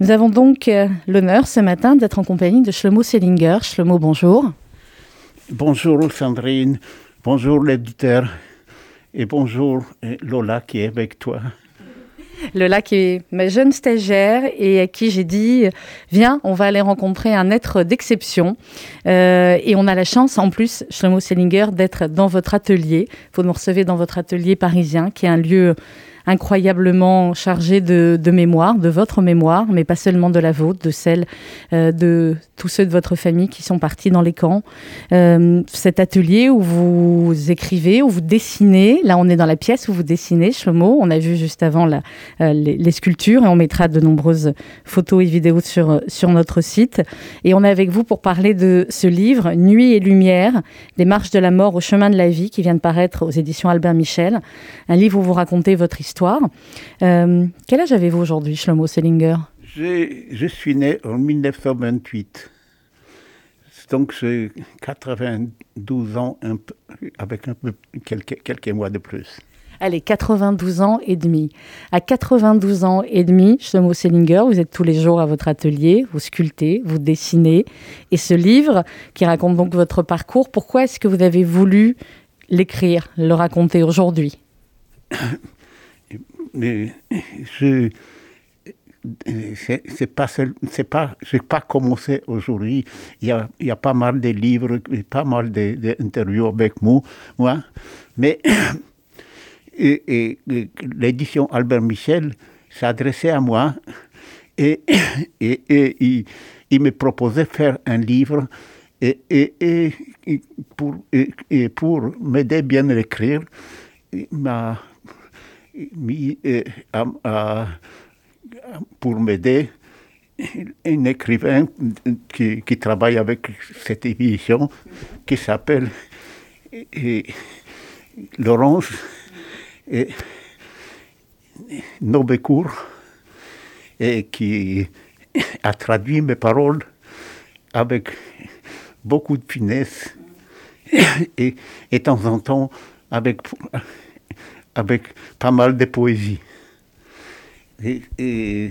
Nous avons donc euh, l'honneur ce matin d'être en compagnie de Shlomo Selinger. Shlomo, bonjour. Bonjour Sandrine, bonjour l'éditeur et bonjour euh, Lola qui est avec toi. Lola qui est ma jeune stagiaire et à qui j'ai dit viens, on va aller rencontrer un être d'exception. Euh, et on a la chance en plus, Shlomo Selinger, d'être dans votre atelier. Vous nous recevez dans votre atelier parisien qui est un lieu incroyablement chargé de, mémoire, de votre mémoire, mais pas seulement de la vôtre, de celle euh, de tous ceux de votre famille qui sont partis dans les camps. Euh, cet atelier où vous écrivez, où vous dessinez, là on est dans la pièce où vous dessinez, Chomo, on a vu juste avant euh, les, sculptures et on mettra de nombreuses photos et vidéos sur, sur notre site. Et on est avec vous pour parler de ce livre, Nuit et Lumière, des marches de la mort au chemin de la vie, qui vient de paraître aux éditions Albert Michel. Un livre où vous racontez votre histoire euh, quel âge avez-vous aujourd'hui, Shlomo Selinger? Je suis né en 1928. Donc j'ai 92 ans, avec un peu, quelques, quelques mois de plus. Allez, 92 ans et demi. À 92 ans et demi, Shlomo Selinger, vous êtes tous les jours à votre atelier, vous sculptez, vous dessinez. Et ce livre, qui raconte donc votre parcours, pourquoi est-ce que vous avez voulu l'écrire, le raconter aujourd'hui? je c'est pas c'est pas j'ai pas commencé aujourd'hui. Il y a, y a pas mal de livres pas mal d'interviews avec moi mais et, l'édition Albert Michel s'adressait à moi et, et, et il, me proposait de faire un livre et, et, pour, pour m'aider bien à l'écrire, m'a pour m'aider un écrivain qui, travaille avec cette édition qui s'appelle Laurence Nobecourt et qui a traduit mes paroles avec beaucoup de finesse et, et de temps en temps avec avec pas mal de poésie. Et, et,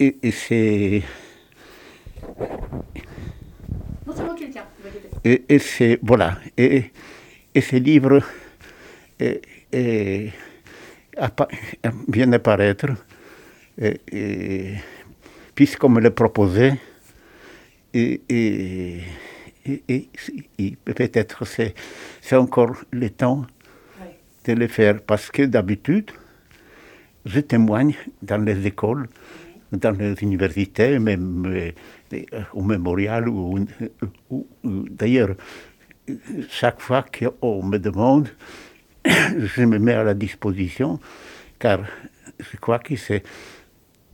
et, c'est. Et, et c'est. Voilà. Et, et ce livre vient d'apparaître, puisqu'on me l'a proposé, et, et, et peut-être c'est encore le temps de le faire parce que d'habitude, je témoigne dans les écoles, dans les universités, même euh, au mémorial, ou, d'ailleurs, chaque fois qu'on me demande, je me mets à la disposition, car je crois que c'est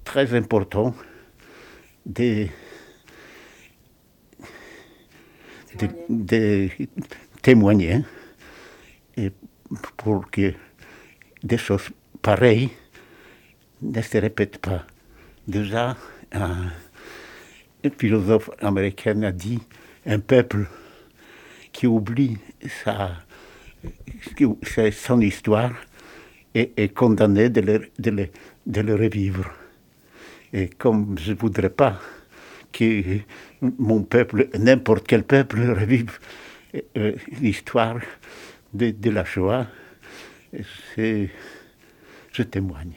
très important de, de témoigner. Pour que des choses pareilles ne se répètent pas. Déjà, un, philosophe américain a dit un peuple qui oublie sa, son histoire est, condamné de le, de, de le revivre. Et comme je ne voudrais pas que mon peuple, n'importe quel peuple, revive euh, l'histoire de, la Shoah, je témoigne.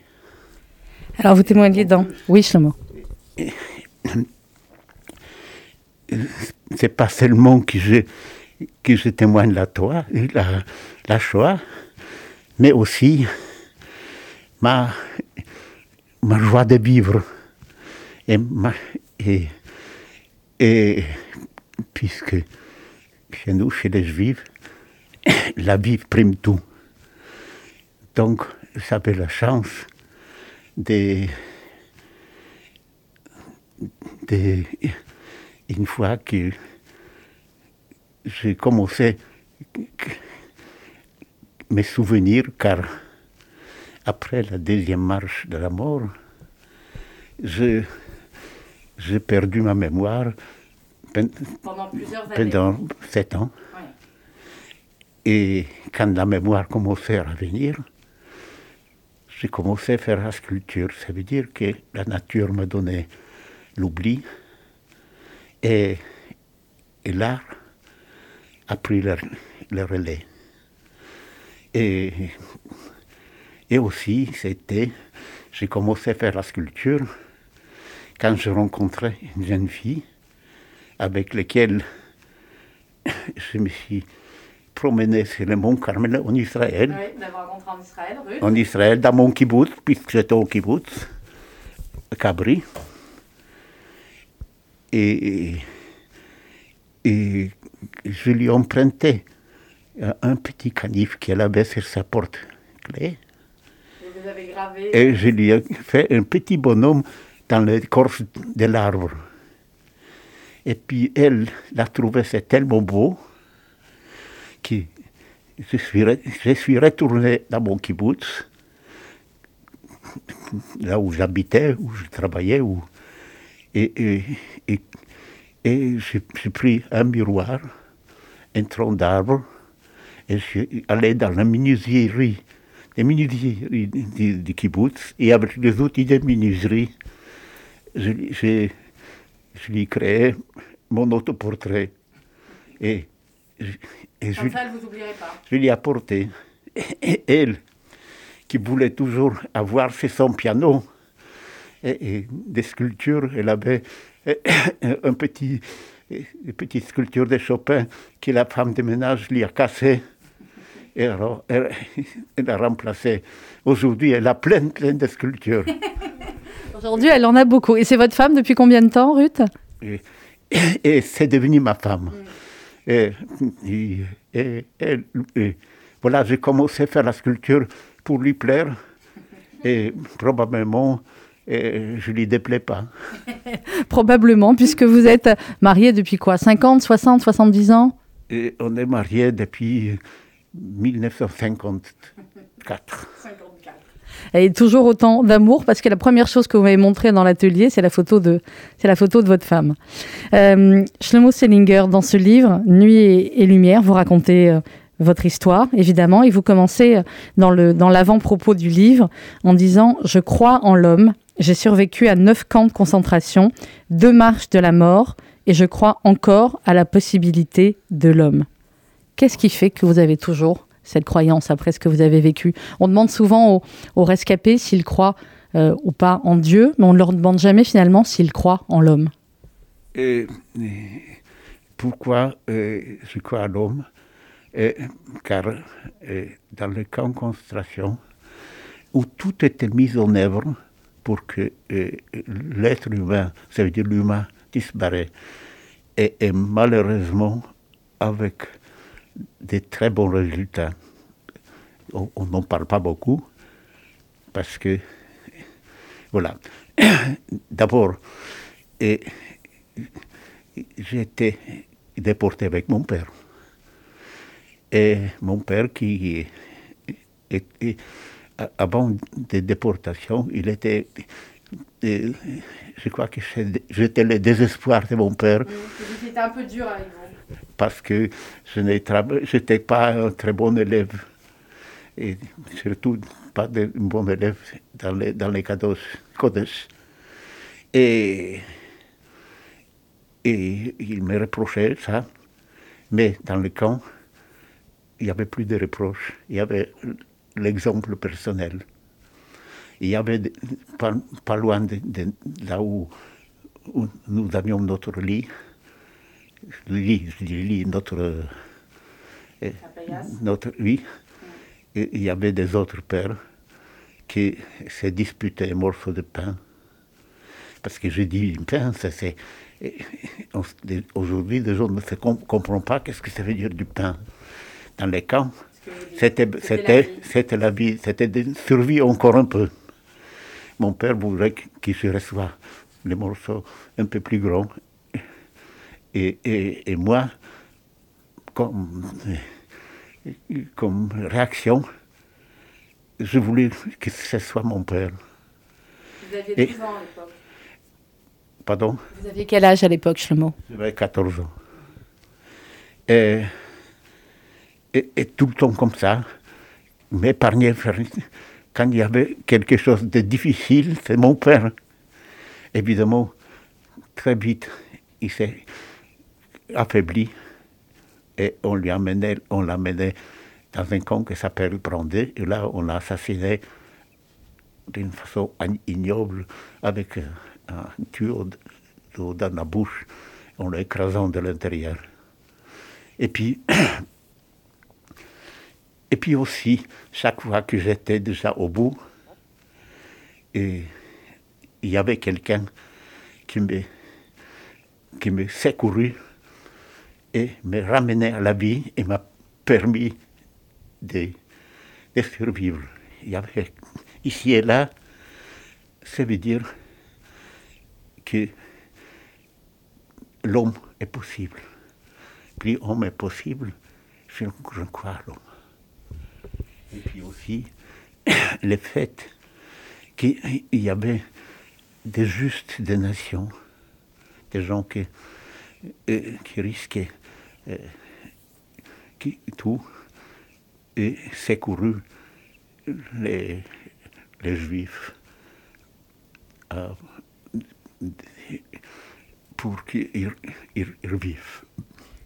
Alors vous témoignez dans... Oui, Shlomo. C'est pas seulement que je, que je témoigne la, toi, la, la Shoah, mais aussi ma, ma joie de vivre. Et, ma, et, et puisque chez nous, chez les Juifs, la vie prime tout. Donc, j'avais la chance de, de, une fois que j'ai commencé mes souvenirs, car après la deuxième marche de la mort, j'ai perdu ma mémoire pendant plusieurs années. Pendant sept ans. Et quand la mémoire commençait à revenir, j'ai commencé à faire la sculpture. Ça veut dire que la nature m'a donné l'oubli et, l'art a pris le, relais. Et, et aussi, c'était, j'ai commencé à faire la sculpture quand je rencontrais une jeune fille avec laquelle je me suis promené sur le mont Carmel en Israël. Oui, d'avoir rencontré en Israël, Ruth. En Israël, dans mon kibbutz, puisque j'étais au kibbutz, à Cabri. Et, et je lui empruntais un petit canif qu'elle avait sur sa porte clé. Et vous avez gravé. Et je lui ai fait un petit bonhomme dans l'écorce de l'arbre. Et puis elle l'a trouvé c'est tellement beau je suis, retourné dans mon kibbutz, là où j'habitais, où je travaillais, où, et, j'ai pris un miroir, un tronc d'arbre, et je suis allé dans la menuiserie, les menuiseries du, kibbutz, et avec les outils de menuiserie, je, je lui ai créé mon autoportrait. Et, je- et je, Comme ça, elle ne vous oublierait pas. je lui ai apporté. Et elle, qui voulait toujours avoir chez son piano et, et des sculptures, elle avait un petit, une petite sculpture de Chopin que la femme de ménage lui a cassée. Et alors, elle, elle a remplacé. Aujourd'hui, elle a plein, plein de sculptures. Aujourd'hui, elle en a beaucoup. Et c'est votre femme depuis combien de temps, Ruth? Et, et c'est devenu ma femme. Et, et- et- et- et voilà, j'ai commencé à faire la sculpture pour lui plaire. Et probablement, je ne lui déplais pas. Probablement, puisque vous êtes marié depuis quoi 50, 60, 70 ans? Et on est mariés depuis 1954. Et toujours autant d'amour, parce que la première chose que vous m'avez montrée dans l'atelier, c'est la photo de, la photo de votre femme. Euh, Shlomo Selinger, dans ce livre, Nuit et, lumière, vous racontez euh, votre histoire, évidemment, et vous commencez euh, dans dans l'avant-propos du livre en disant Je crois en l'homme. J'ai survécu à neuf camps de concentration, deux marches de la mort, et je crois encore à la possibilité de l'homme. Qu'est-ce qui fait que vous avez toujours cette croyance après ce que vous avez vécu. On demande souvent aux, rescapés s'ils croient euh, ou pas en Dieu, mais on ne leur demande jamais finalement s'ils croient en l'homme. Et, pourquoi euh, je crois à l'homme? Car dans le camp de concentration, où tout était mis en œuvre pour que euh, l'être humain, ça veut dire l'humain, disparaît, et, et malheureusement avec des très bons résultats. On n'en parle pas beaucoup parce que, voilà, d'abord, j'ai été déporté avec mon père. Et mon père qui, avant de déportation, il était, je crois que j'étais le désespoir de mon père un peu dur avec vous. Parce que je n'étais pas un très bon élève. Et surtout pas un bon élève dans les, dans Kodesh. Et, et il me reprochait ça. Mais dans le camp, il n'y avait plus de reproches. Il y avait l'exemple personnel. Il y avait pas, loin de, là où nous avions notre lit, dis lit, notre, euh, notre oui, et il y avait des autres pères qui se disputaient un morceau de pain. Parce que je dis pain, c'est. Aujourd'hui, les gens ne se com- comprennent pas qu'est-ce que ça veut dire du pain. Dans les camps, c'était la vie, c'était de survie encore un peu. Mon père voudrait qu- qu'il se reçoive les morceaux un peu plus grands. Et, et- et moi, comme, comme réaction, je voulais que ce soit mon père. Vous aviez Et- 12 ans à l'époque. Pardon? Vous aviez quel âge à l'époque, Shlomo? J'avais 14 ans. Et, et, et tout le temps comme ça, m'épargner, quand il y avait quelque chose de difficile, c'est mon père. Évidemment, très vite, il s'est affaibli et on lui amenait, on l'amenait dans un camp qui s'appelle Brandé, et là on l'a assassiné d'une façon ignoble avec un tuyau dans la bouche, en l'écrasant de l'intérieur. Et puis, et puis aussi, chaque fois que j'étais déjà au bout, et il y avait quelqu'un qui me, qui me secourut et me ramenait à la vie et m'a permis de, de survivre. Ici et là, ça veut dire que l'homme est possible. Plus l'homme est possible, je, crois à l'homme. Et puis aussi, le fait qu'il y avait des justes des nations, des gens qui, euh, qui risquaient euh, qui, tout et secouru les, les Juifs euh, pour qu'ils vivent.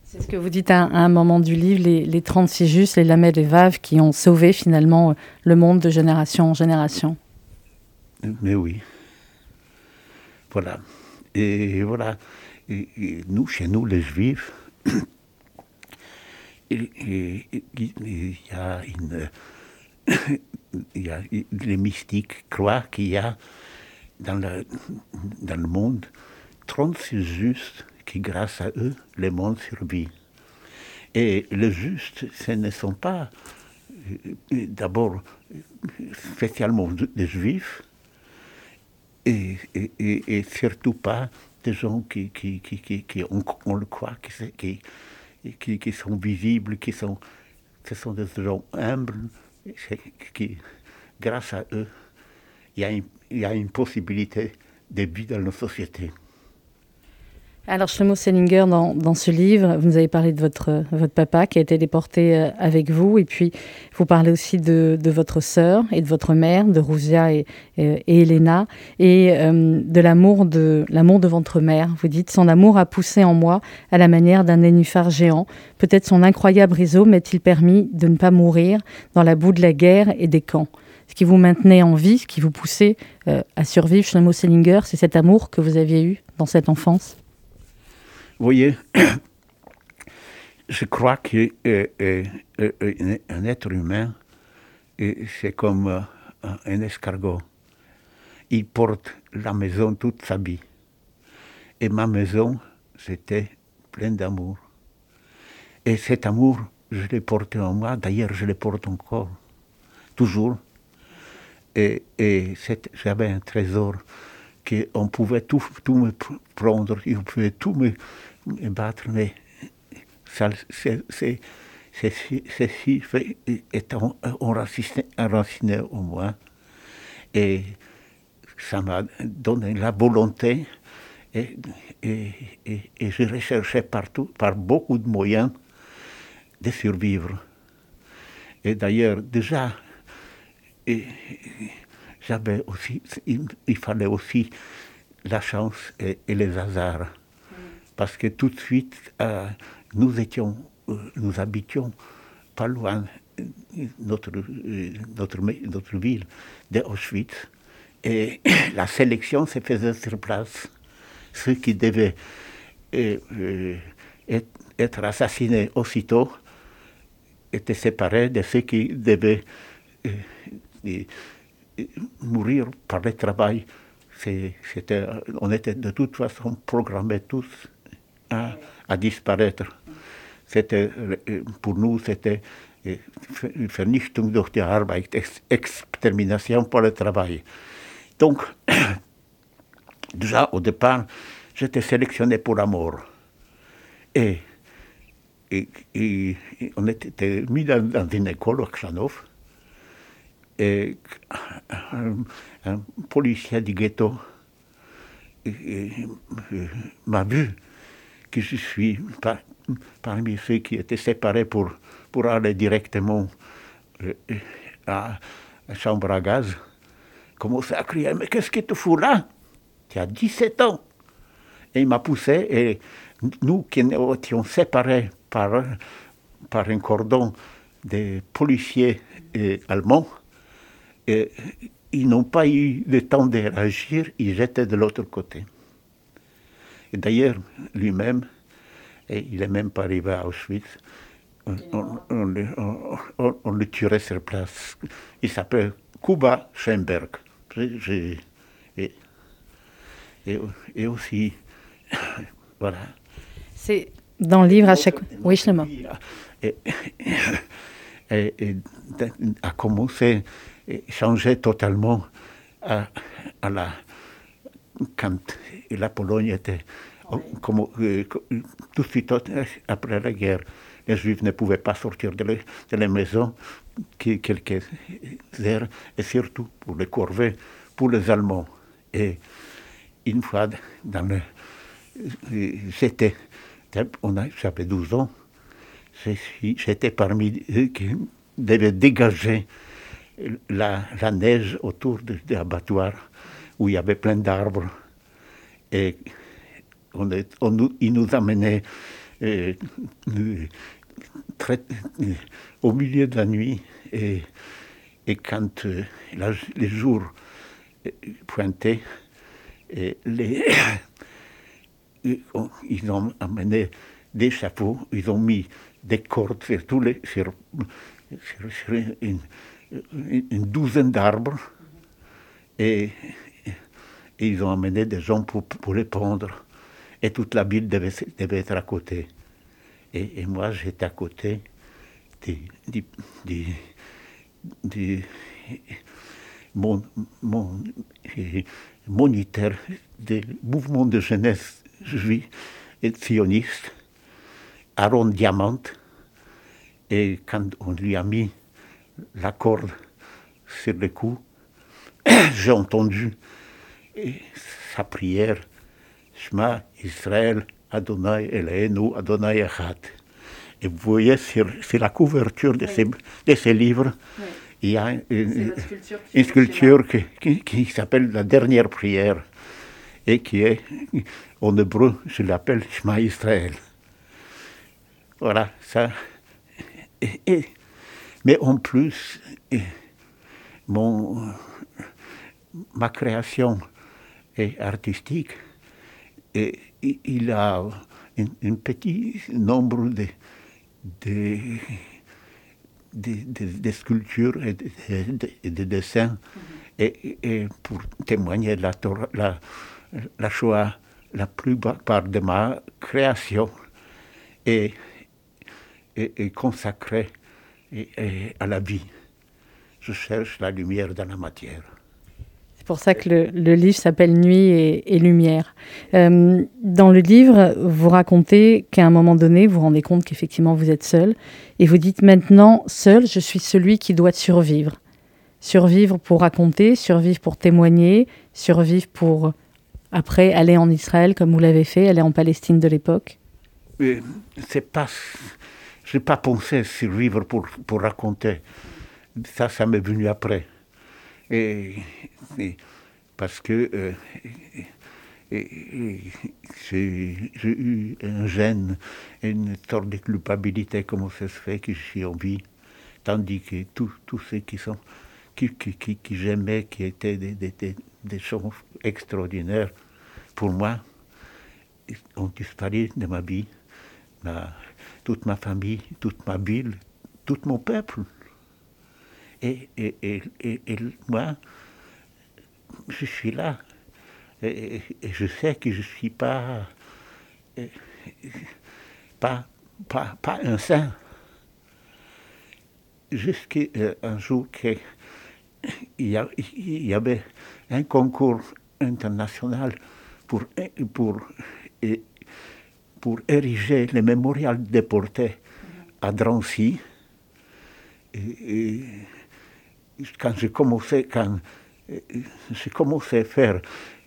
C'est ce que vous dites à, un moment du livre, les, les 36 justes, les lamelles et vaves qui ont sauvé finalement le monde de génération en génération. Mais oui. Voilà. Et voilà. Et, nous, chez nous, les Juifs, il, y a une. Il y a, les mystiques croient qu'il y a dans le, dans le monde 36 justes qui, grâce à eux, le monde survit. Et les justes, ce ne sont pas euh, d'abord spécialement des juifs, et, et, surtout pas des gens qui, qui, qui, qui on, le croit, qui, qui, sont visibles, qui sont, ce sont des gens humbles, qui, grâce à eux, il y a une, possibilité de vie dans nos sociétés. Alors, Shlomo Selinger, dans, ce livre, vous nous avez parlé de votre, papa qui a été déporté euh, avec vous, et puis vous parlez aussi de, votre sœur et de votre mère, de Rouzia et, et, Elena, et euh, de l'amour de l'amour de votre mère. Vous dites son amour a poussé en moi à la manière d'un nénuphar géant. Peut-être son incroyable réseau m'a-t-il permis de ne pas mourir dans la boue de la guerre et des camps. Ce qui vous maintenait en vie, ce qui vous poussait euh, à survivre, Shlomo Selinger, c'est cet amour que vous aviez eu dans cette enfance? Voyez, je crois qu'un euh, euh, euh, être humain, c'est comme un escargot. Il porte la maison toute sa vie. Et ma maison, c'était plein d'amour. Et cet amour, je l'ai porté en moi, d'ailleurs je le porte encore, toujours. Et, et j'avais un trésor qu'on pouvait tout, tout me prendre, on pouvait tout me, battre, mais ceci est enraciné au moins. Et ça m'a donné la volonté et, et, et, je recherchais partout, par beaucoup de moyens, de survivre. Et d'ailleurs, déjà, j'avais aussi, il, fallait aussi la chance et les hasards parce que tout de suite, euh, nous étions, euh, nous habitions pas loin euh, notre, notre, notre ville de Auschwitz. Et la sélection se faisait sur place. Ceux qui devaient être assassinés aussitôt étaient séparés de ceux qui devaient mourir par le travail. on était de toute façon programmés tous à, disparaître. C'était, euh, pour nous, c'était euh, Vernichtung durch die Arbeit, extermination par le travail. Donc, déjà au départ, j'étais sélectionné pour la mort. Et, et, on était mis dans, une école à Ksanov. Et un, policier du ghetto m'a vu que je suis parmi ceux qui étaient séparés pour, pour aller directement euh, à, la chambre à gaz, commençait à crier Mais qu'est-ce que tu fous là? Tu as 17 ans. Et il m'a poussé, et nous qui étions séparés par, par un cordon des policiers allemands, et ils n'ont pas eu le temps de réagir, ils étaient de l'autre côté. Et d'ailleurs, lui-même, et il n'est même pas arrivé à Auschwitz, on, le, tuerait sur place. Il s'appelle Kuba Schemberg. Et, et, aussi, voilà. C'est dans le livre à chaque... Oui, je et, et, a commencé à changer totalement à, à la, quand la Pologne était comme, euh, tout de suite après la guerre. Les Juifs ne pouvaient pas sortir de, la maison quelques heures, et surtout pour les corvées, pour les Allemands. Et une fois, dans le, euh, j'avais 12 ans, j'étais parmi eux qui devaient dégager la, neige autour de, l'abattoir où il y avait plein d'arbres. Et on on, il nous amenait euh, au milieu de la nuit. Et, et quand euh, les jours euh, pointaient, et les, ils ont amené des chapeaux, ils ont mis des cordes sur, tous les, sur, sur une, une douzaine d'arbres et, ils ont amené des gens pour, pour les pendre. Et toute la ville devait, devait être à côté. Et, moi, j'étais à côté des, des, des, mon, mon moniteur des mouvements de jeunesse juif et sioniste, Aaron Diamant. Et quand on lui a mis la corde sur le cou, j'ai entendu sa prière, Shema Israël, Adonai Eloheinu, Adonai Echad. Et vous voyez sur, la couverture de, ces, de ces livres, il y a une, sculpture, qui, s'appelle la dernière prière et qui est, en hébreu, je l'appelle Shema Israël. Voilà, ça. et, mais en plus, mon, ma création est artistique et il a un, petit nombre de, de, sculptures et de, dessins et, pour témoigner de la, la, la Shoah, la plupart de ma création est, est consacrée et, à la vie. Je cherche la lumière dans la matière. C'est pour ça que le, livre s'appelle Nuit et, Lumière. Euh, dans le livre, vous racontez qu'à un moment donné, vous vous rendez compte qu'effectivement vous êtes seul et vous dites maintenant, seul, je suis celui qui doit survivre. Survivre pour raconter, survivre pour témoigner, survivre pour après aller en Israël comme vous l'avez fait, aller en Palestine de l'époque. C'est pas je n'ai pas pensé survivre pour, pour raconter. Ça, ça m'est venu après. Et, parce que euh, j'ai eu un gêne, une sorte de culpabilité, comment ça se fait que je suis en vie, tandis que tous ceux qui sont qui, j'aimais, qui étaient des, des, des, choses extraordinaires, pour moi, ont disparu de ma vie toute ma famille, toute ma ville, tout mon peuple. Et, et, et, et moi, je suis là. Et, je sais que je ne suis pas, pas, pas, pas un saint. Jusqu'à un jour qu'il y, y avait un concours international pour, pour pour ériger le mémorial déporté à Drancy. Quand j'ai commencé, quand j'ai commencé à faire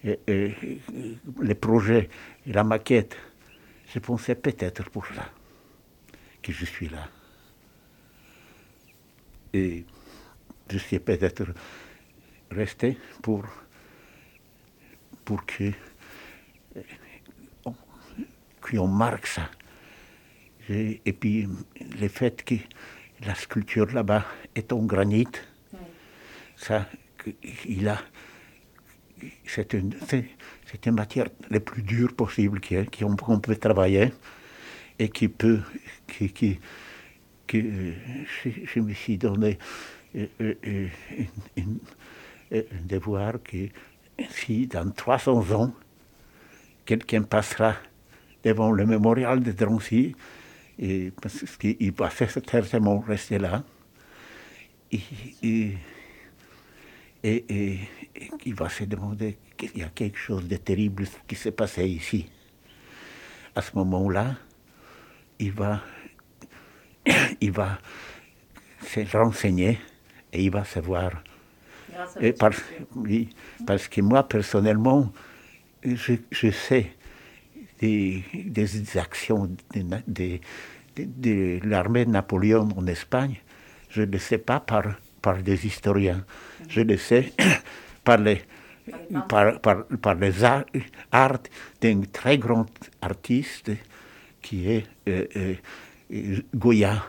les projets et la maquette, je pensais peut-être pour ça que je suis là. Et je suis peut-être resté pour, pour que qu'on marque ça. Et puis le fait que la sculpture là-bas est en granit, ça, il a, c'est une, c'est une matière la plus dure possible qu'on peut travailler et qui peut, qui, qui, je, me suis donné un euh, euh, euh, devoir que si dans 300 ans, quelqu'un passera devant le mémorial de Drancy, et parce qu'il va certainement rester là, et, il va se demander qu'il y a quelque chose de terrible qui s'est passé ici. À ce moment-là, il va, il va se renseigner et il va savoir. Et parce, oui, parce que moi, personnellement, je, je sais des, des actions de, de, de l'armée de Napoléon en Espagne, je ne le sais pas par, par des historiens, je le sais par les, par, par, par les arts, d'un très grand artiste qui est euh, euh, Goya.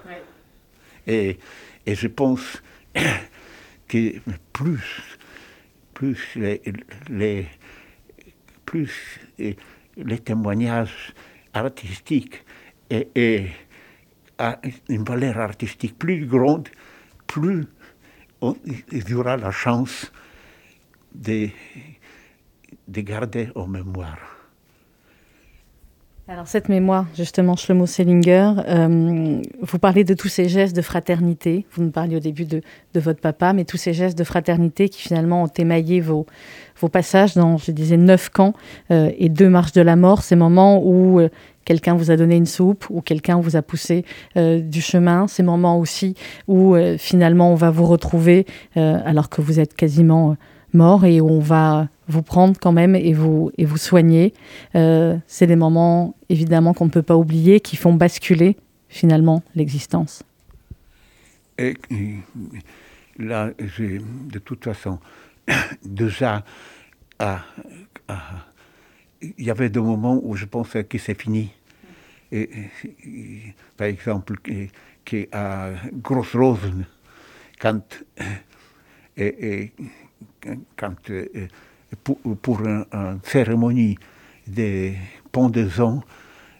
Et, et, je pense que plus, plus les, les plus les témoignages artistiques et, et une valeur artistique plus grande, plus il y aura la chance de, de garder en mémoire. Alors cette mémoire, justement, Shlomo Selinger, euh, vous parlez de tous ces gestes de fraternité. Vous nous parliez au début de, votre papa, mais tous ces gestes de fraternité qui finalement ont émaillé vos, passages dans, je disais, neuf camps euh, et deux marches de la mort, ces moments où euh, quelqu'un vous a donné une soupe ou quelqu'un vous a poussé du chemin, ces moments aussi où finalement on va vous retrouver alors que vous êtes quasiment mort et on va vous prendre quand même et vous, et vous soigner. C'est des moments évidemment qu'on ne peut pas oublier, qui font basculer finalement l'existence. Et là, de toute façon déjà il y avait des moments où je pensais que c'est fini. Et, par exemple, qu'à Grosse Rose, quand, et, quand pour, pour une, cérémonie de pendaison,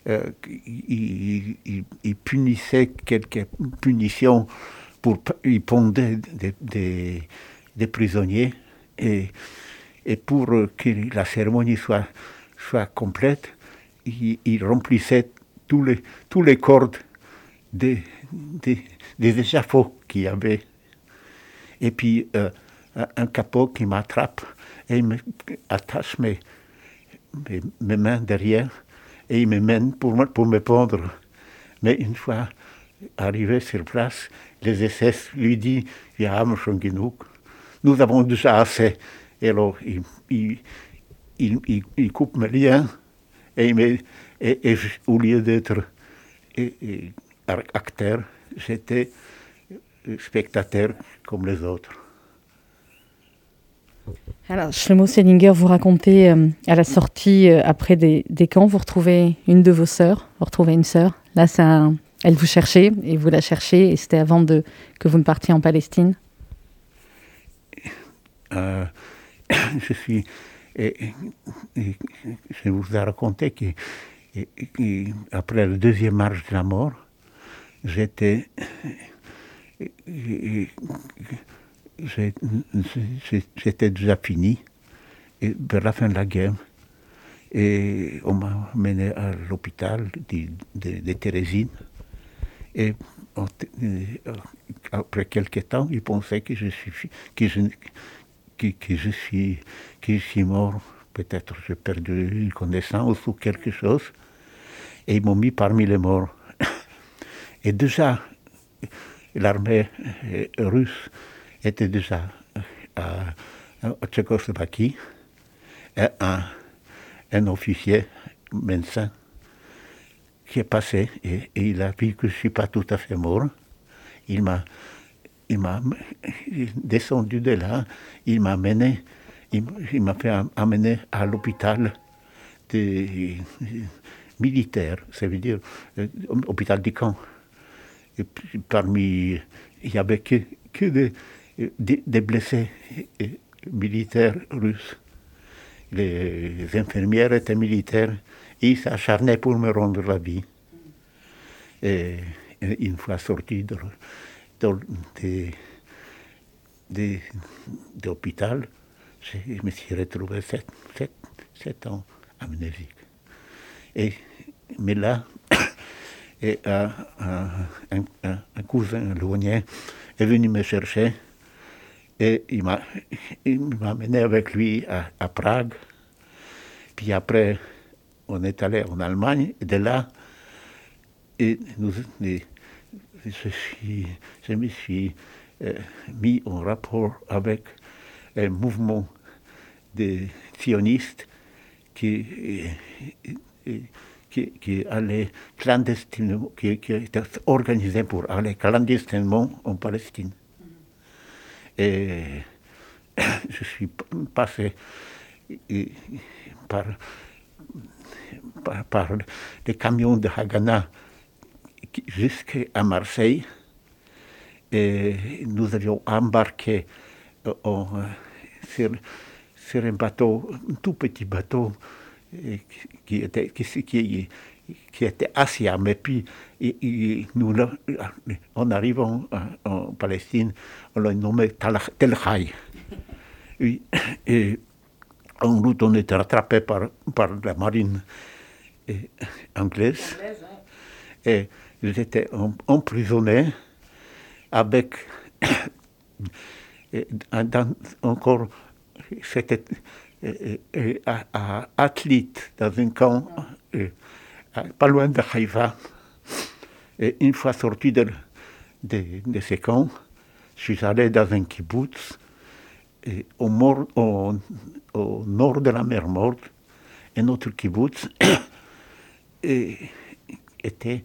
euh, il, il, punissait quelques punitions pour y pondre des, prisonniers. Et, pour que la cérémonie soit complète, il, remplissait tous les, cordes des, des, des échafauds qu'il y avait. Et puis euh, un capot qui m'attrape et il m'attache mes, mes, mains derrière et il me mène pour, pour me pendre. Mais une fois arrivé sur place, les SS lui disent Nous avons déjà assez. Et alors, il, il, il, coupe mes liens et, et, au lieu d'être acteur, j'étais spectateur comme les autres. Alors, Shlomo Selinger, vous racontez euh, à la sortie, euh, après des, camps, vous retrouvez une de vos sœurs, vous retrouvez une sœur. Là, elle vous cherchait et vous la cherchez, et c'était avant de, que vous ne partiez en Palestine euh, Je suis je vous ai raconté qu'après la deuxième marche de la mort, j'étais. J'étais déjà fini vers la fin de la guerre. Et on m'a mené à l'hôpital de, de, de. Et après quelques temps, ils pensaient que je suis, que je, que, je suis, que je suis mort. Peut-être j'ai perdu une connaissance ou quelque chose. Et ils m'ont mis parmi les morts. Et déjà, l'armée euh, russe était déjà à Tchécoslovaquie. Et un, un officier médecin qui est passé et, il a vu que je ne suis pas tout à fait mort. Il m'a il m'a descendu de là, il m'a amené, il, m'a fait amener à l'hôpital des militaires, ça veut dire euh, hôpital du camp. Et parmi, il n'y avait que, que des, des, blessés militaires russes. Les infirmières étaient militaires et ils s'acharnaient pour me rendre la vie. Et, une fois sorti de, de, de, l'hôpital, je me suis retrouvé sept, sept, ans amnésique. Et, mais là, un, cousin éloigné est venu me chercher et il m'a, amené avec lui à, Prague. Puis après, on est allé en Allemagne de là, et nous, je, me suis euh, mis en rapport avec un mouvement de sionistes qui, qui allait clandestinement, qui, qui était organisé pour aller clandestinement en Palestine. Et je suis passé par, par, par les camions de Haganah jusqu'à Marseille. Et nous avions embarqué euh, sur, sur, un bateau, un tout petit bateau, qui était, qui, qui, qui était Asiam. Et puis, nous, en arrivant en, Palestine, on l'a nommé Tel Hay. Et, en route, on était rattrapé par, par la marine anglaise. Et j'étais emprisonné avec encore c'était athlète dans un camp pas loin de Haïfa. Et une fois sorti de, de, ces camps, je suis allé dans un kibbutz et au, nord de la mer Morte. Un autre kibbutz et était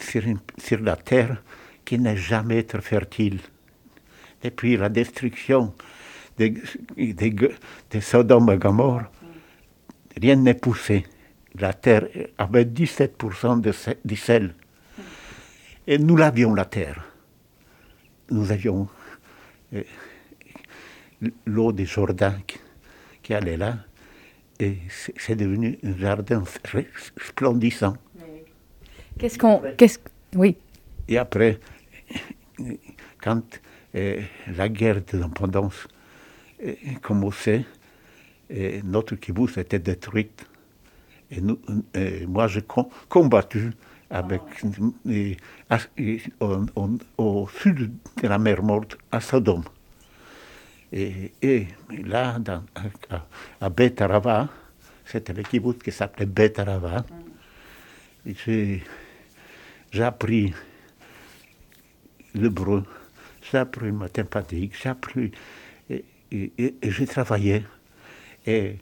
sur, sur, la terre qui n'a jamais été fertile. Depuis la destruction de, de, de Sodome et rien n'est poussé la terre avait 17% de, sel. Et nous l'avions, la terre. Nous avions euh, l'eau des Jourdain qui, allait là. Et c'est devenu un jardin splendissant. Qu'est-ce qu'on. Qu'est-ce, oui. Et après, quand euh, la guerre de l'indépendance euh, commençait, notre kibbutz était détruite et, nous, moi, j'ai combattu avec, au, sud de la mer Morte, à Sodome. Et, là, dans, à, à Betarava, c'était le kibbutz qui s'appelait Betarava, j'ai appris l'hébreu, j'ai appris le mathématique, j'ai appris, et, et j'ai travaillé. Et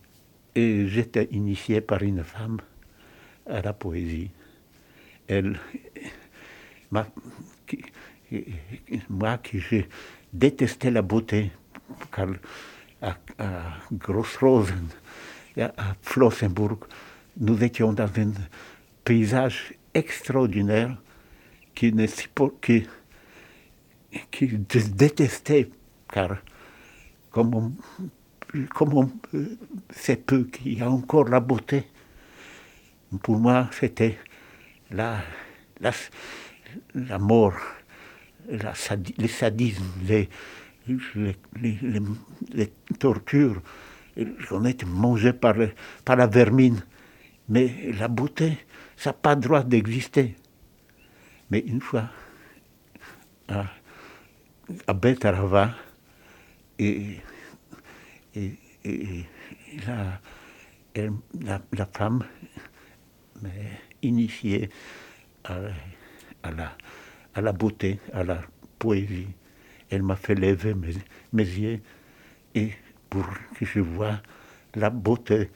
et j'étais initié par une femme à la poésie. Elle, moi qui j'ai détesté la beauté, car à, à Grossrosen, à, Flossenburg, nous étions dans un paysage extraordinaire qui, ne, qui, qui détestait, car comme on comment c'est peu qu'il y a encore la beauté. Pour moi, c'était la, la, la, mort, la, le sadisme, les, les, les, tortures. On était mangé par, par la vermine. Mais la beauté, ça n'a pas le droit d'exister. Mais une fois, à, à Betarava, et et, la, la, femme m'a initié à, la, à la beauté, à la poésie. Elle m'a fait lever mes, yeux et pour que je vois la beauté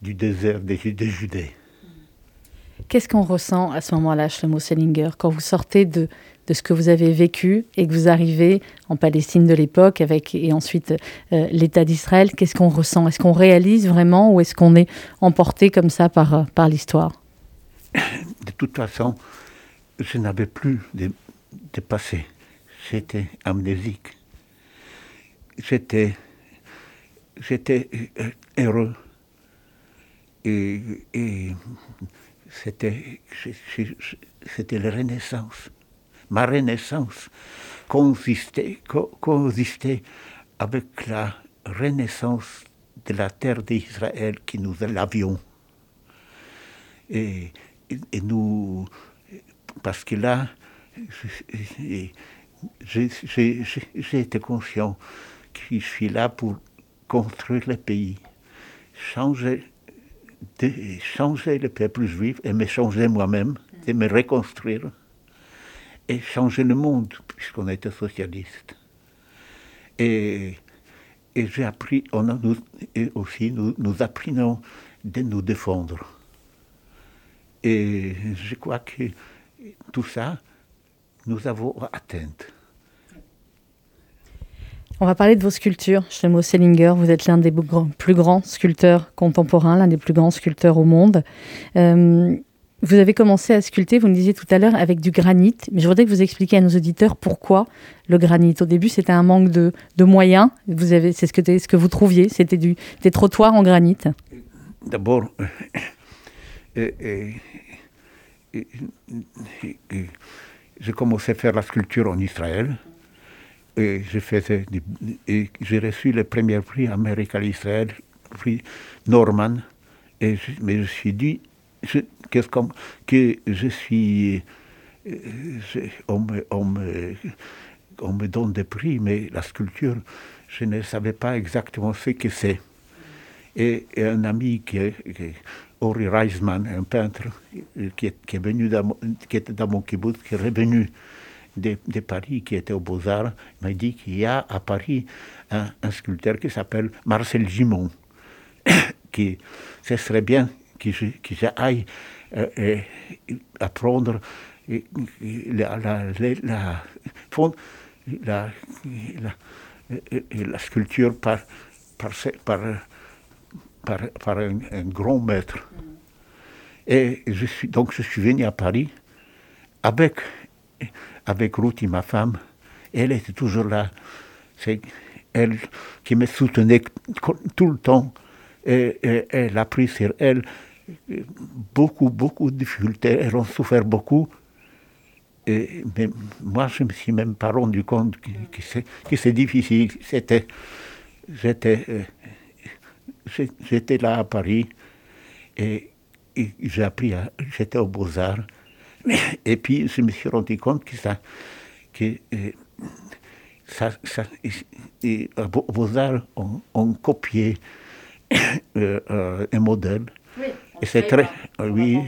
du désert de, de. Qu'est-ce qu'on ressent à ce moment-là, Shlomo Selinger, quand vous sortez de, de ce que vous avez vécu et que vous arrivez en Palestine de l'époque avec et ensuite euh, l'État d'Israël, qu'est-ce qu'on ressent? Est-ce qu'on réalise vraiment ou est-ce qu'on est emporté comme ça par, euh, par l'histoire? De toute façon, je n'avais plus de, passé. J'étais amnésique. J'étais, j'étais euh, heureux. Et, et c'était, c'était la renaissance. Ma renaissance consistait, avec la renaissance de la terre d'Israël qui nous l'avions. Et, nous, parce que là, j'ai été conscient que je suis là pour construire le pays, changer changer le peuple juif et me changer moi-même, de me reconstruire et changer le monde, puisqu'on était socialiste. Et, et j'ai appris, on a nous, aussi nous, nous apprenons de nous défendre. Et je crois que tout ça, nous avons atteint. On va parler de vos sculptures. Shlomo Selinger, vous êtes l'un des plus grands sculpteurs contemporains, l'un des plus grands sculpteurs au monde. Euh, vous avez commencé à sculpter, vous me disiez tout à l'heure, avec du granit. Mais je voudrais que vous expliquiez à nos auditeurs pourquoi le granit. Au début, c'était un manque de, moyens. C'est ce que, vous trouviez, c'était des trottoirs en granit. D'abord, euh, euh, j'ai commencé à faire la sculpture en Israël et j'ai reçu le premier prix américain Israël, prix Norman. Mais je me suis dit qu'est-ce que je suis. Euh, on, me, on, me, on, me, donne des prix, mais la sculpture, je ne savais pas exactement ce que c'est. Et, un ami qui est, Ori Reisman, un peintre qui, est, qui est venu qui était dans mon kibbutz, qui est revenu de, Paris qui était au Beaux-Arts m'a dit qu'il y a à Paris un, sculpteur qui s'appelle Marcel Gimon, qui ce serait bien que j'aille euh, apprendre la, la, la, la, sculpture par, par, par, par, un, grand maître. Et je suis, donc je suis venu à Paris avec avec Ruth, ma femme. Elle était toujours là. C'est elle qui me soutenait tout le temps. Et, elle a pris sur elle beaucoup, beaucoup de difficultés. Elles ont souffert beaucoup. Et, mais moi, je ne me suis même pas rendu compte que, c'est difficile. Euh, j'étais là à Paris et, j'ai appris, j'étais au Beaux-Arts. Et puis, je me suis rendu compte que ça, que, euh, ça, et, Beaux-Arts ont, copié euh, euh, un modèle. Et c'est très, oui,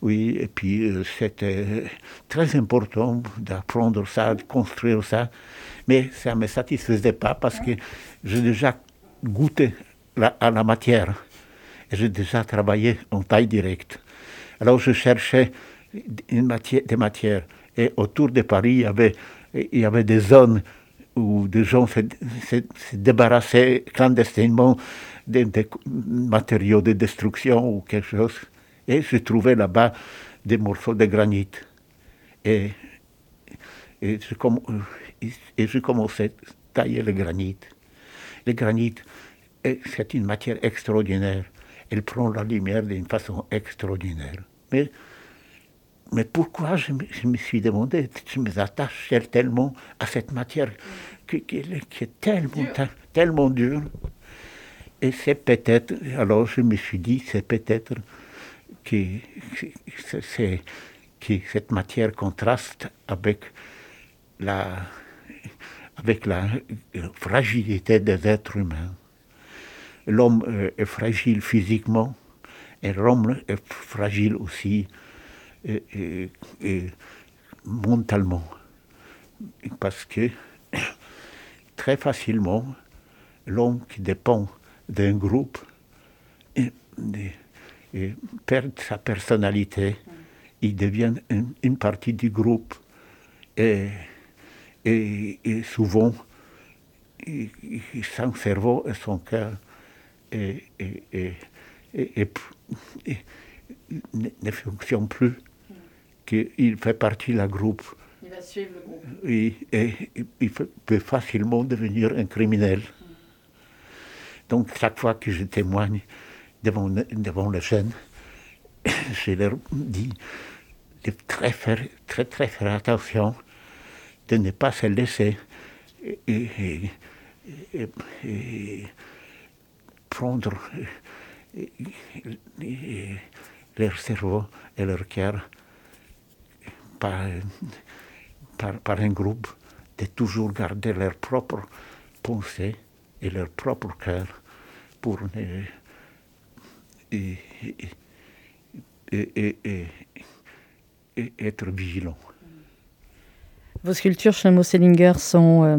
oui, et puis c'était très important d'apprendre ça, de construire ça, mais ça ne me satisfaisait pas parce que j'ai déjà goûté à la matière. Et j'ai déjà travaillé en taille directe. Alors je cherchais matière, des matières. Et autour de Paris, il y avait, il y avait des zones où des gens se, débarrassaient clandestinement des, matériaux de destruction ou quelque chose. Et je trouvais là-bas des morceaux de granit. Et, et, je, et je commençais à tailler le granit. Le granit, c'est une matière extraordinaire. Elle prend la lumière d'une façon extraordinaire. Mais mais pourquoi je me, suis demandé, je me attache tellement à cette matière qui, est tellement, tellement dure. Et c'est peut-être, alors je me suis dit, c'est peut-être que, que cette matière contraste avec la, avec la fragilité des êtres humains. L'homme euh, est fragile physiquement et l'homme est fragile aussi et, mentalement. Parce que très facilement, l'homme qui dépend d'un groupe et, perd sa personnalité, il devient une, partie du groupe et, et, souvent, son cerveau et son cœur et, ne fonctionnent plus, qu'il fait partie du groupe. Il va suivre le groupe. Et, il peut facilement devenir un criminel. Donc chaque fois que je témoigne devant, devant la je leur dis de très faire, très, très faire attention, de ne pas se laisser et, prendre leur cerveau et leur cœur par, par, un groupe, de toujours garder leur propre pensée et leur propre cœur pour et, être vigilant. Vos sculptures, Shlomo Sellinger, sont euh,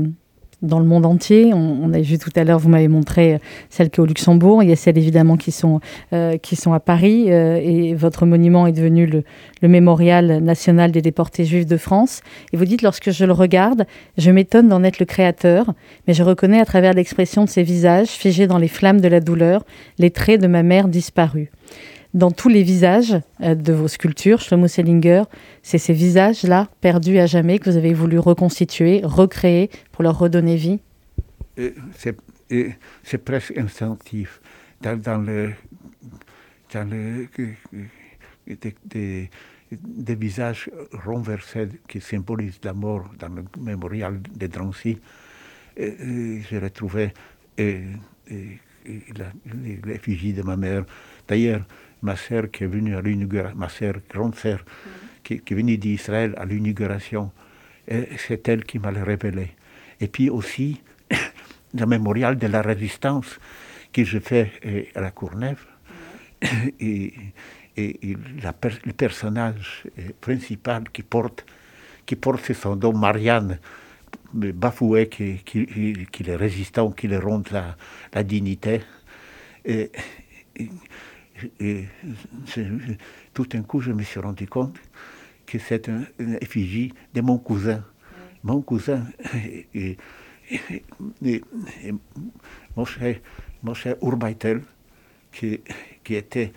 dans le monde entier. On, a vu tout à l'heure, vous m'avez montré celles qui sont au Luxembourg. Il y a celles évidemment qui sont, euh, qui sont à Paris. Euh, et votre monument est devenu le, mémorial national des déportés juifs de France. Et vous dites, lorsque je le regarde, je m'étonne d'en être le créateur, mais je reconnais à travers l'expression de ces visages, figés dans les flammes de la douleur, les traits de ma mère disparue dans tous les visages euh, de vos sculptures, Shlomo Sellinger, c'est ces visages-là, perdus à jamais, que vous avez voulu reconstituer, recréer pour leur redonner vie C'est presque instinctif. Dans, dans le, dans le, des, des, visages renversés qui symbolisent la mort dans le mémorial de Drancy, j'ai retrouvé l'effigie de ma mère. D'ailleurs, ma sœur qui est venue à l'inauguration, ma sœur, grande sœur, qui, est venue d'Israël à l'inauguration, c'est elle qui m'a le révélé. Et puis aussi, le mémorial de la résistance que je fais euh, à la Courneuve, et, le personnage euh, principal qui porte, qui porte son nom, Marianne, bafoué, qui, qui, qui, est résistant, qui le rend la, la dignité. Et, et tout d'un coup, je me suis rendu compte que c'est une effigie de mon cousin. Mon cousin, et, mon cher, mon cher qui, qui, était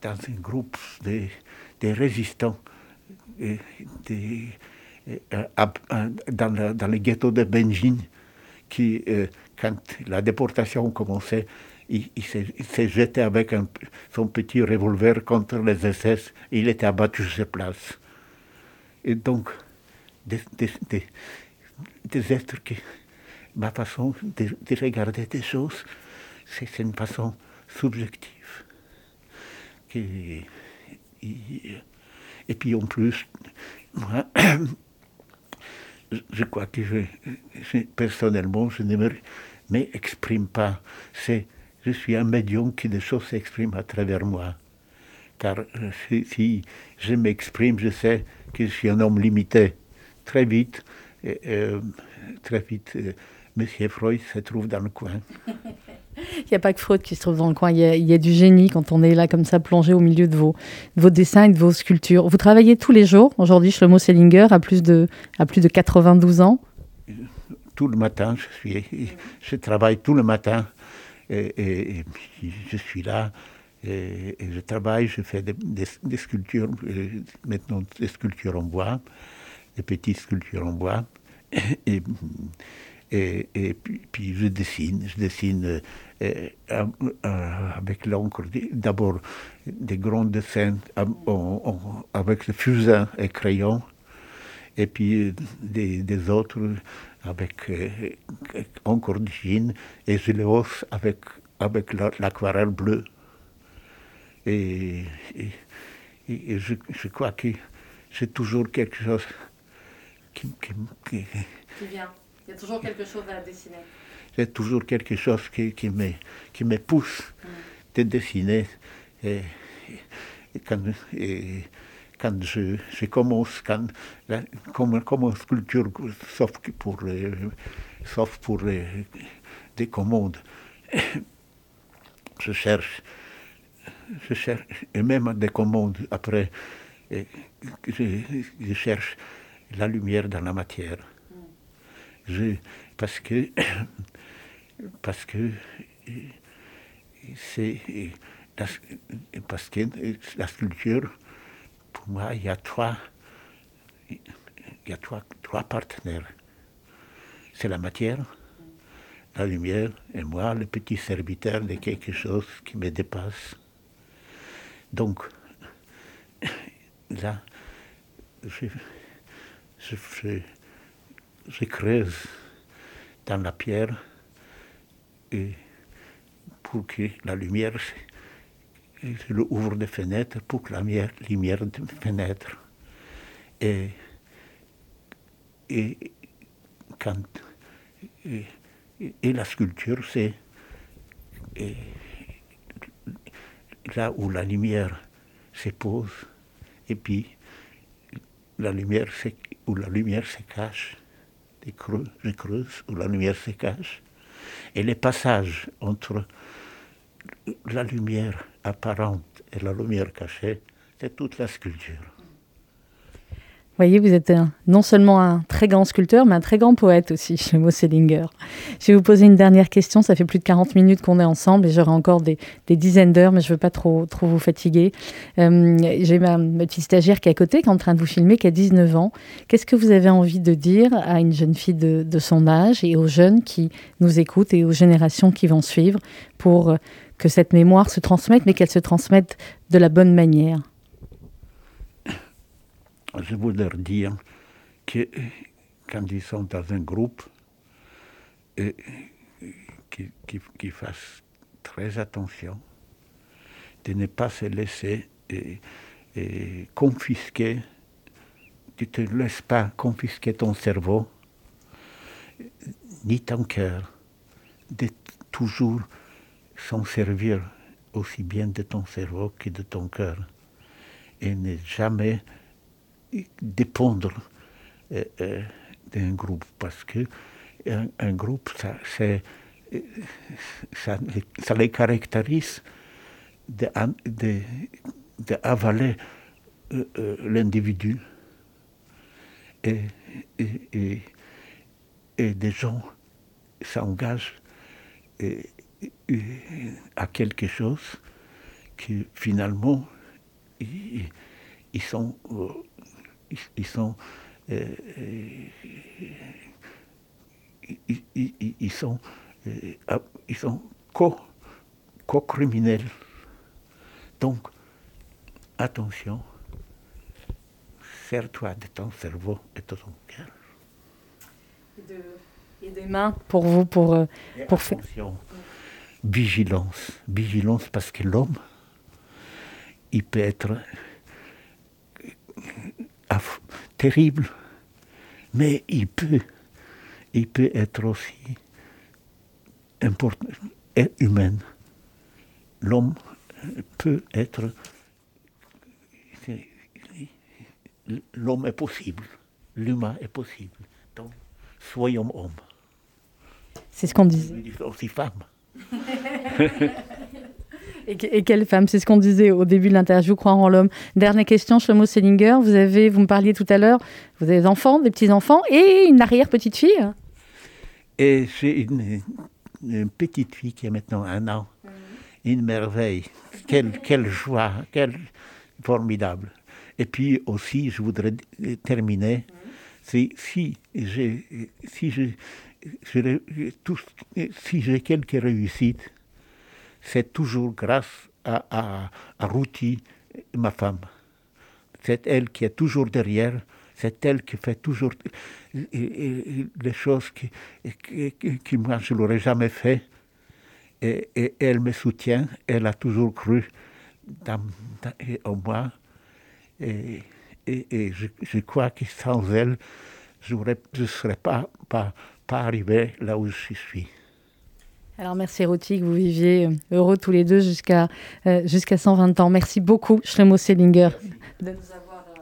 dans un groupe de, de résistants de, dans, dans, le ghetto de Benjin, qui, euh, quand la déportation commençait, il, s'est jeté avec son petit revolver contre les SS et il était abattu sur place. Et donc, des, êtres qui, ma façon de, regarder des choses, c'est une façon subjective. et, puis en plus, moi, je crois que je, personnellement, je ne m'exprime pas. C'est je suis un médium qui des choses s'expriment à travers moi. Car euh, si, je m'exprime, je sais que je suis un homme limité. Très vite, euh, très vite, euh, Monsieur Freud se trouve dans le coin. Il n'y a pas que Freud qui se trouve dans le coin, il y, a, du génie quand on est là comme ça plongé au milieu de vos, vos dessins et de vos sculptures. Vous travaillez tous les jours, aujourd'hui Shlomo Sellinger a plus de, à plus de 92 ans? Tout le matin, je, suis, je travaille tout le matin et, je suis là et, je travaille, je fais des, sculptures, euh, maintenant des sculptures en bois, des petites sculptures en bois. Et, et, puis, je dessine, je dessine euh, euh, avec l'encre, d'abord des grands dessins avec le fusain et crayon, et puis des, des autres avec euh, encore du jean et je le hausse avec, avec l'aquarelle bleue. Et, et, je, je, crois que c'est toujours quelque chose qui, qui, vient. Il y a toujours quelque chose à dessiner. C'est toujours quelque chose qui, qui, me, qui me pousse mm. de dessiner. Et, quand, quand je, je commence, quand, comme, comme sculpture, sauf pour, sauf pour des commandes, je cherche, je cherche, et même des commandes après, je, cherche la lumière dans la matière. Parce que, parce que c'est parce que la sculpture, pour moi, il y a trois, il y a trois, trois partenaires. C'est la matière, la lumière et moi, le petit serviteur de quelque chose qui me dépasse. Donc, là, je, je, creuse dans la pierre et pour que la lumière, je ouvre des fenêtres pour que la lumière, lumière pénètre. Et, et quand et, la sculpture, c'est là où la lumière se pose et puis la lumière où la lumière se cache, je creuse où la lumière se cache, et les passages entre la lumière apparente et la lumière cachée, c'est toute la sculpture voyez, vous êtes non seulement un très grand sculpteur, mais un très grand poète aussi, chez Sellinger. Je vais vous poser une dernière question. Ça fait plus de 40 minutes qu'on est ensemble et j'aurai encore des, dizaines d'heures, mais je ne veux pas trop, trop vous fatiguer. Euh, j'ai ma, petite stagiaire qui est à côté, qui est en train de vous filmer, qui a 19 ans. Qu'est-ce que vous avez envie de dire à une jeune fille de son âge et aux jeunes qui nous écoutent et aux générations qui vont suivre pour que cette mémoire se transmette, mais qu'elle se transmette de la bonne manière je voudrais dire que quand ils sont dans un groupe, qu'ils fassent très attention de ne pas se laisser confisquer. Tu ne te laisses pas confisquer ton cerveau, ni ton cœur, de toujours s'en servir aussi bien de ton cerveau que de ton cœur. Et ne jamais dépendre euh, euh, d'un groupe parce que un, groupe, ça, ça, les caractérise d'avaler de, euh, l'individu et, et, des gens s'engagent à quelque chose qui finalement ils, ils sont ils, sont, euh, ils, sont, euh, ils sont co, co-criminels. Donc, attention, sers-toi de ton cerveau et de ton cœur. Et, des mains pour vous, pour, euh, pour faire. Vigilance, vigilance parce que l'homme, il peut être terrible, mais il peut, il peut être aussi important, humain. L'homme peut être, l'homme est possible, l'humain est possible. Donc, soyons hommes. C'est ce qu'on disait. Aussi femme. Et, quelle femme C'est ce qu'on disait au début de l'interview, croire en l'homme. Dernière question, Shlomo Sellinger. Vous, avez, vous me parliez tout à l'heure, vous avez des enfants, des petits-enfants et une arrière-petite-fille Et j'ai une, petite fille qui a maintenant un an. Une merveille. Quelle, quelle joie, quelle formidable. Et puis aussi, je voudrais terminer. Mhm. Si, si j'ai si si j'ai quelques réussites, c'est toujours grâce à, à, ma femme. C'est elle qui est toujours derrière, c'est elle qui fait toujours les choses qui, moi je l'aurais jamais fait. Et, elle me soutient, elle a toujours cru en moi. Et, je, crois que sans elle, je ne serais pas, pas arrivé là où je suis. Alors merci Ruti que vous viviez euh, heureux tous les deux jusqu'à euh, jusqu'à 120 ans. Merci beaucoup Shlomo Sellinger de nous avoir euh,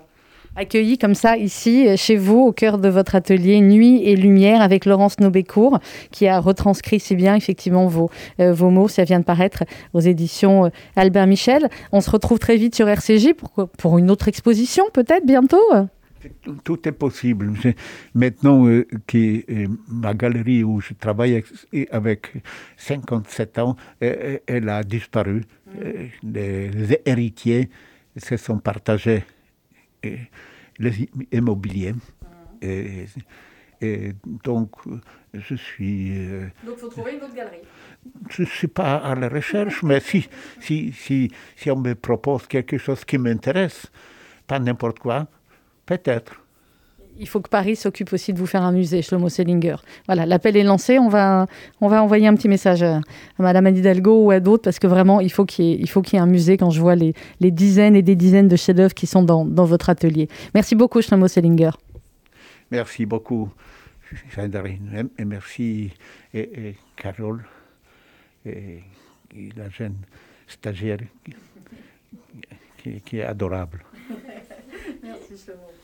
accueillis comme ça ici chez vous au cœur de votre atelier Nuit et Lumière avec Laurence Nobécourt qui a retranscrit si bien effectivement vos, vos mots. Ça vient de paraître aux éditions Albert Michel. On se retrouve très vite sur RCJ pour, pour une autre exposition peut-être bientôt Tout est possible. Maintenant euh, que euh, ma galerie où je travaille avec 57 ans, euh, elle a disparu. Les, héritiers se sont partagés les immobiliers. Et, donc, je suis. donc, il faut trouver une autre galerie. Je ne suis pas à la recherche, mais si, si, si, si on me propose quelque chose qui m'intéresse, pas n'importe quoi, peut-être. Il faut que Paris s'occupe aussi de vous faire un musée, Shlomo Sellinger. Voilà, l'appel est lancé. On va, on va envoyer un petit message à, Madame Anne Hidalgo ou à d'autres parce que vraiment, il faut qu'il y, ait, il y ait un musée quand je vois les, les dizaines et des dizaines de chefs-d'œuvre qui sont dans, dans, votre atelier. Merci beaucoup, Shlomo Sellinger. Merci beaucoup, Jeanne Et merci, et, Carole, et, la jeune stagiaire qui, qui est adorable. Merci, Shlomo.